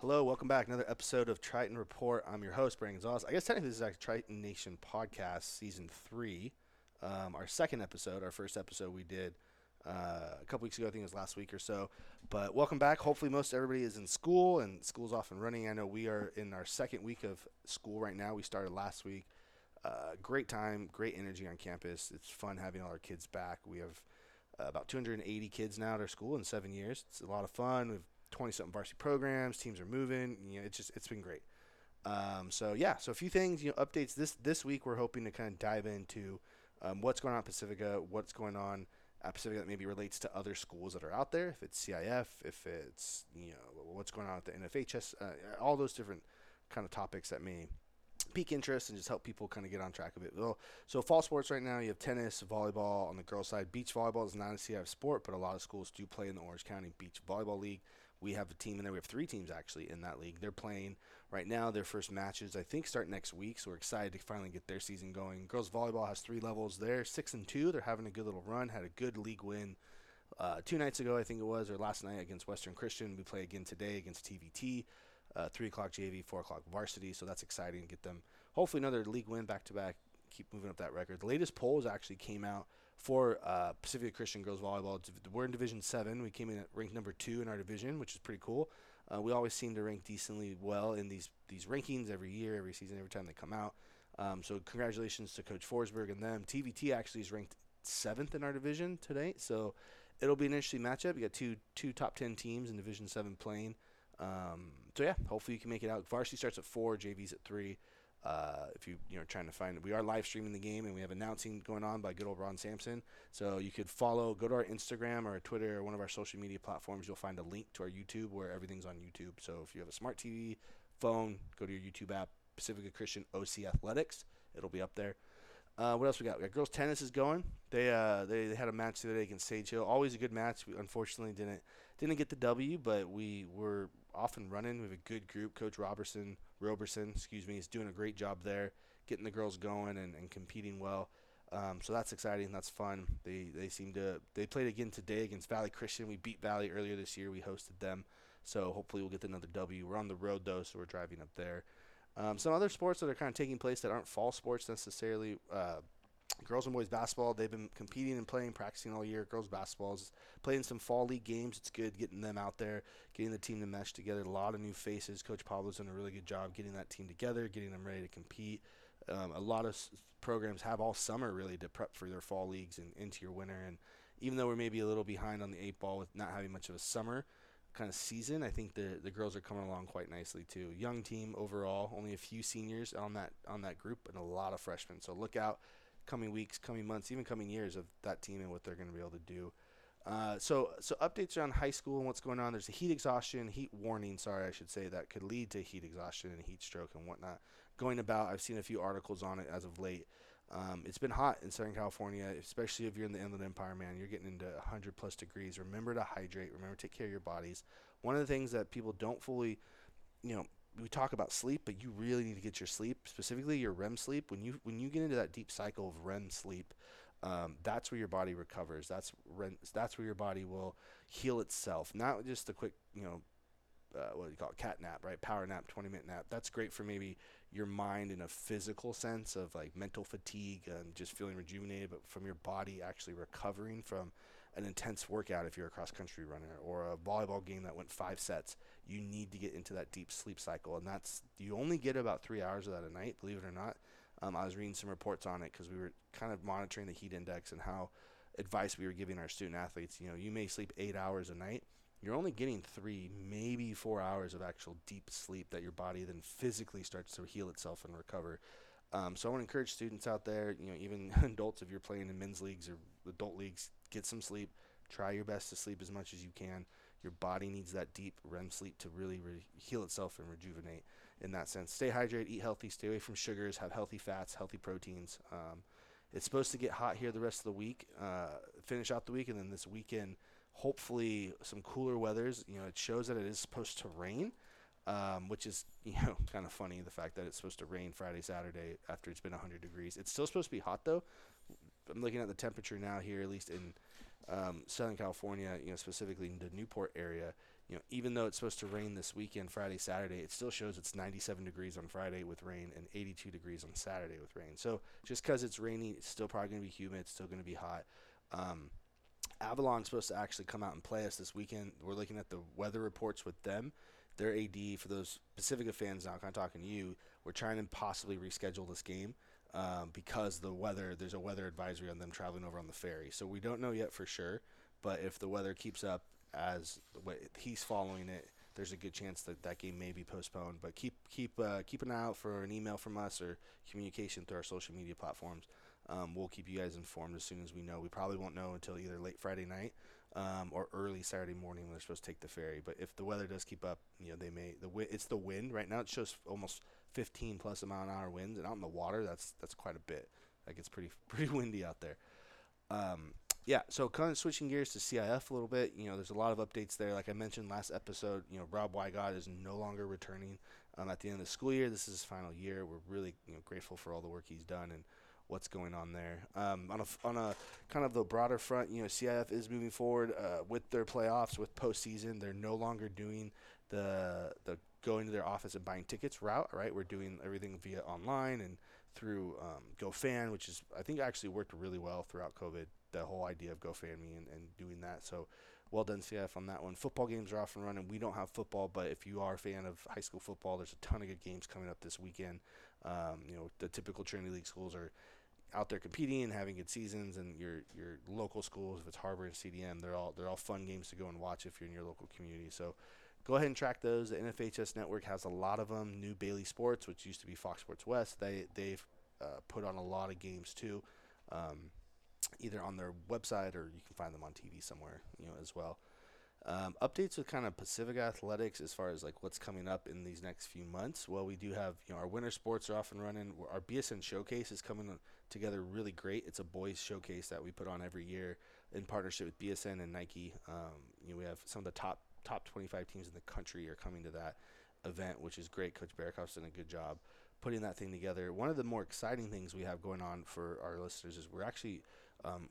Hello, welcome back. Another episode of Triton Report. I'm your host, Brandon Gonzalez. I guess technically this is actually Triton Nation Podcast Season 3. Um, our second episode, our first episode we did uh, a couple weeks ago, I think it was last week or so. But welcome back. Hopefully, most everybody is in school and school's off and running. I know we are in our second week of school right now. We started last week. Uh, great time, great energy on campus. It's fun having all our kids back. We have uh, about 280 kids now at our school in seven years. It's a lot of fun. We've 20 something varsity programs. Teams are moving. You know, it's just it's been great. Um, so yeah, so a few things, you know, updates this this week. We're hoping to kind of dive into um, what's going on at Pacifica, what's going on at Pacifica that maybe relates to other schools that are out there. If it's CIF, if it's you know what's going on at the NFHS, uh, all those different kind of topics that may pique interest and just help people kind of get on track of it. Well, so fall sports right now, you have tennis, volleyball on the girls' side. Beach volleyball is not a CIF sport, but a lot of schools do play in the Orange County Beach Volleyball League. We have a team in there. We have three teams actually in that league. They're playing right now. Their first matches, I think, start next week. So we're excited to finally get their season going. Girls volleyball has three levels. They're six and two. They're having a good little run. Had a good league win uh, two nights ago, I think it was, or last night against Western Christian. We play again today against TVT. Uh, three o'clock JV, four o'clock varsity. So that's exciting. Get them hopefully another league win back to back. Keep moving up that record. The latest polls actually came out for uh, Pacifica Christian girls volleyball. We're in Division Seven. We came in at ranked number two in our division, which is pretty cool. Uh, we always seem to rank decently well in these these rankings every year, every season, every time they come out. Um, so congratulations to Coach Forsberg and them. TVT actually is ranked seventh in our division today, so it'll be an interesting matchup. You got two two top ten teams in Division Seven playing. Um, so yeah, hopefully you can make it out. Varsity starts at four, JV's at three. Uh, if you you know trying to find we are live streaming the game and we have announcing going on by good old Ron Sampson. So you could follow, go to our Instagram or our Twitter or one of our social media platforms. You'll find a link to our YouTube where everything's on YouTube. So if you have a smart TV, phone, go to your YouTube app, Pacifica Christian OC Athletics. It'll be up there. Uh, what else we got? We got girls tennis is going. They uh they, they had a match the other day against Sage Hill. Always a good match. We unfortunately didn't didn't get the W, but we were off and running. We have a good group. Coach Robertson Roberson, excuse me, is doing a great job there, getting the girls going and, and competing well. Um, so that's exciting. That's fun. They they seem to they played again today against Valley Christian. We beat Valley earlier this year. We hosted them, so hopefully we'll get another W. We're on the road though, so we're driving up there. Um, some other sports that are kind of taking place that aren't fall sports necessarily. Uh, girls and boys basketball, they've been competing and playing, practicing all year. Girls basketball is playing some fall league games. It's good getting them out there, getting the team to mesh together. A lot of new faces. Coach Pablo's done a really good job getting that team together, getting them ready to compete. Um, a lot of s- programs have all summer really to prep for their fall leagues and into your winter. And even though we're maybe a little behind on the eight ball with not having much of a summer kind of season, I think the the girls are coming along quite nicely too. Young team overall, only a few seniors on that on that group, and a lot of freshmen. So look out coming weeks, coming months, even coming years of that team and what they're going to be able to do. Uh, so, so updates around high school and what's going on. There's a heat exhaustion, heat warning. Sorry, I should say that could lead to heat exhaustion and heat stroke and whatnot going about. I've seen a few articles on it as of late. Um, it's been hot in Southern California, especially if you're in the Inland Empire, man. You're getting into 100 plus degrees. Remember to hydrate. Remember to take care of your bodies. One of the things that people don't fully, you know, we talk about sleep, but you really need to get your sleep, specifically your REM sleep. When you when you get into that deep cycle of REM sleep, um, that's where your body recovers. That's REM, that's where your body will heal itself. Not just a quick, you know, uh, what do you call it, cat nap, right? Power nap, 20 minute nap. That's great for maybe your mind in a physical sense of like mental fatigue and just feeling rejuvenated, but from your body actually recovering from an intense workout if you're a cross country runner or a volleyball game that went five sets. You need to get into that deep sleep cycle, and that's you only get about three hours of that a night, believe it or not. Um, I was reading some reports on it because we were kind of monitoring the heat index and how advice we were giving our student athletes. You know, you may sleep eight hours a night. You're only getting three, maybe four hours of actual deep sleep that your body then physically starts to heal itself and recover. Um, so I want to encourage students out there, you know, even adults, if you're playing in men's leagues or adult leagues, get some sleep. Try your best to sleep as much as you can. Your body needs that deep REM sleep to really re- heal itself and rejuvenate in that sense. Stay hydrated, eat healthy, stay away from sugars, have healthy fats, healthy proteins. Um, it's supposed to get hot here the rest of the week, uh, finish out the week, and then this weekend, hopefully some cooler weathers. You know, it shows that it is supposed to rain, um, which is you know kind of funny the fact that it's supposed to rain Friday, Saturday after it's been 100 degrees. It's still supposed to be hot though. I'm looking at the temperature now here, at least in um, Southern California, you know, specifically in the Newport area. you know, even though it's supposed to rain this weekend, Friday, Saturday, it still shows it's 97 degrees on Friday with rain and 82 degrees on Saturday with rain. So just because it's rainy, it's still probably going to be humid. It's still going to be hot. Um, Avalon's supposed to actually come out and play us this weekend. We're looking at the weather reports with them. Their AD, for those Pacifica fans, now kind of talking to you, we're trying to possibly reschedule this game um, because the weather, there's a weather advisory on them traveling over on the ferry. So we don't know yet for sure. But if the weather keeps up as he's following it, there's a good chance that that game may be postponed. But keep keep uh, keep an eye out for an email from us or communication through our social media platforms. Um, we'll keep you guys informed as soon as we know. We probably won't know until either late Friday night um, or early Saturday morning when they're supposed to take the ferry. But if the weather does keep up, you know they may the wi- it's the wind right now. It shows almost 15 plus a mile an hour winds, and out in the water, that's that's quite a bit. Like it's pretty pretty windy out there. Um, yeah, so kind of switching gears to CIF a little bit. You know, there's a lot of updates there. Like I mentioned last episode, you know, Rob Wygod is no longer returning um, at the end of the school year. This is his final year. We're really you know grateful for all the work he's done and what's going on there. Um, on a on a kind of the broader front, you know, CIF is moving forward uh, with their playoffs, with postseason. They're no longer doing the the going to their office and buying tickets route. Right, we're doing everything via online and through um, GoFan, which is I think actually worked really well throughout COVID the whole idea of GoFundMe and, and doing that. So well done CIF on that one. Football games are off and running. We don't have football, but if you are a fan of high school football, there's a ton of good games coming up this weekend. Um, you know, the typical Trinity League schools are out there competing and having good seasons, and your your local schools, if it's Harbor and CDM, they're all they're all fun games to go and watch if you're in your local community. So go ahead and track those. The NFHS network has a lot of them. New Bally Sports, which used to be Fox Sports West, they they've uh, put on a lot of games too. Um, either on their website or you can find them on TV somewhere, you know, as well. Um, updates with kind of Pacifica Athletics as far as like what's coming up in these next few months. Well, we do have you know our winter sports are off and running. Our BSN showcase is coming together really great. It's a boys showcase that we put on every year in partnership with BSN and Nike. Um, you know, we have some of the top top 25 teams in the country are coming to that event, which is great. Coach Barakoff's done a good job putting that thing together. One of the more exciting things we have going on for our listeners is we're actually um,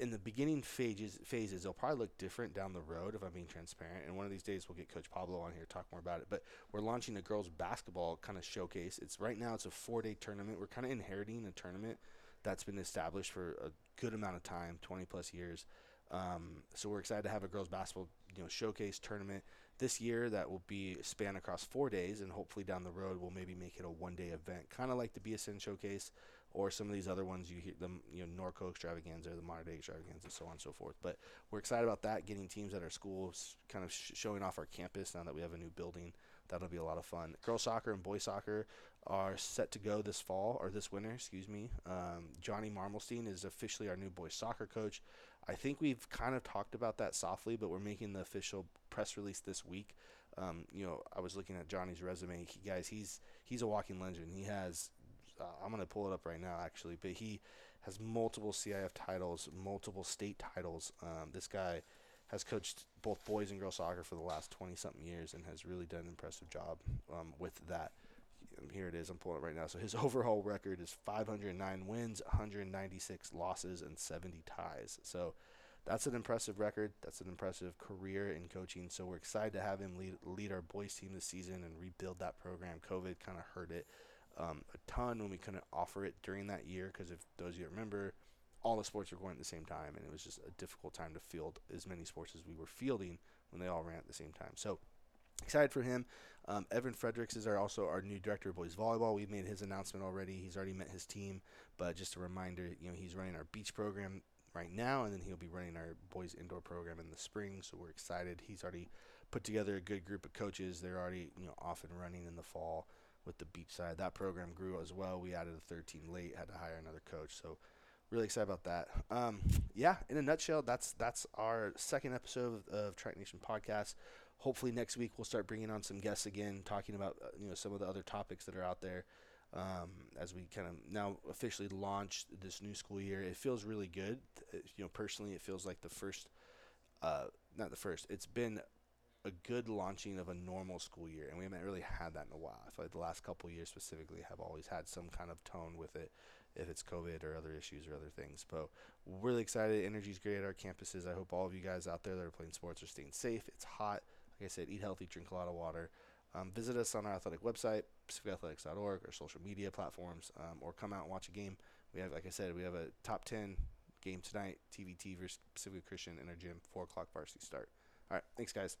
in the beginning phases, phases, they'll probably look different down the road if I'm being transparent. And one of these days we'll get Coach Pablo on here to talk more about it. But we're launching a girls basketball kind of showcase. It's right now it's a four day tournament. We're kind of inheriting a tournament that's been established for a good amount of time, 20 plus years. Um, so we're excited to have a girls basketball you know showcase tournament this year that will be span across four days, and hopefully down the road we'll maybe make it a one day event, kind of like the BSN showcase or some of these other ones you hear them, you know, Norco extravaganza, the Mater Dei extravaganza, and so on and so forth. But we're excited about that, getting teams at our schools, kind of sh- showing off our campus now that we have a new building. That'll be a lot of fun. Girls soccer and boys soccer are set to go this fall or this winter, excuse me. Um, Johnny Marmelstein is officially our new boys soccer coach. I think we've kind of talked about that softly, but we're making the official press release this week. Um, you know, I was looking at Johnny's resume. He, guys, he's he's a walking legend. He has uh, I'm gonna pull it up right now actually, but he has multiple CIF titles, multiple state titles. Um, this guy has coached both boys and girls soccer for the last 20 something years and has really done an impressive job um, with that. Here it is. I'm pulling it right now. So his overall record is 509 wins, 196 losses, and 70 ties. So that's an impressive record. That's an impressive career in coaching. So we're excited to have him lead, lead our boys team this season and rebuild that program. COVID kind of hurt it um, a ton when we couldn't offer it during that year because if those of you remember, all the sports were going at the same time, and it was just a difficult time to field as many sports as we were fielding when they all ran at the same time. So excited for him. Um, Evan Fredericks is our, also our new director of boys volleyball. We've made his announcement already. He's already met his team, but just a reminder, you know, he's running our beach program right now, and then he'll be running our boys indoor program in the spring. So we're excited. He's already put together a good group of coaches. They're already you know off and running in the fall with the beach side. That program grew as well. We added a third team late, had to hire another coach. So really excited about that. Um, yeah, in a nutshell, that's that's our second episode of, of Track Nation podcast. Hopefully next week we'll start bringing on some guests again, talking about uh, you know some of the other topics that are out there. Um, as we kind of now officially launch this new school year, it feels really good. You know, personally, it feels like the first, uh, not the first. It's been a good launching of a normal school year, and we haven't really had that in a while. I feel like the last couple years specifically have always had some kind of tone with it, if it's COVID or other issues or other things. But really excited. Energy's great at our campuses. I hope all of you guys out there that are playing sports are staying safe. It's hot. Like I said, eat healthy, drink a lot of water. Um, visit us on our athletic website, pacificathletics.org, or social media platforms, um, or come out and watch a game. We have, like I said, we have a top 10 game tonight, TVT versus Pacifica Christian in our gym, 4 o'clock varsity start. All right, thanks, guys.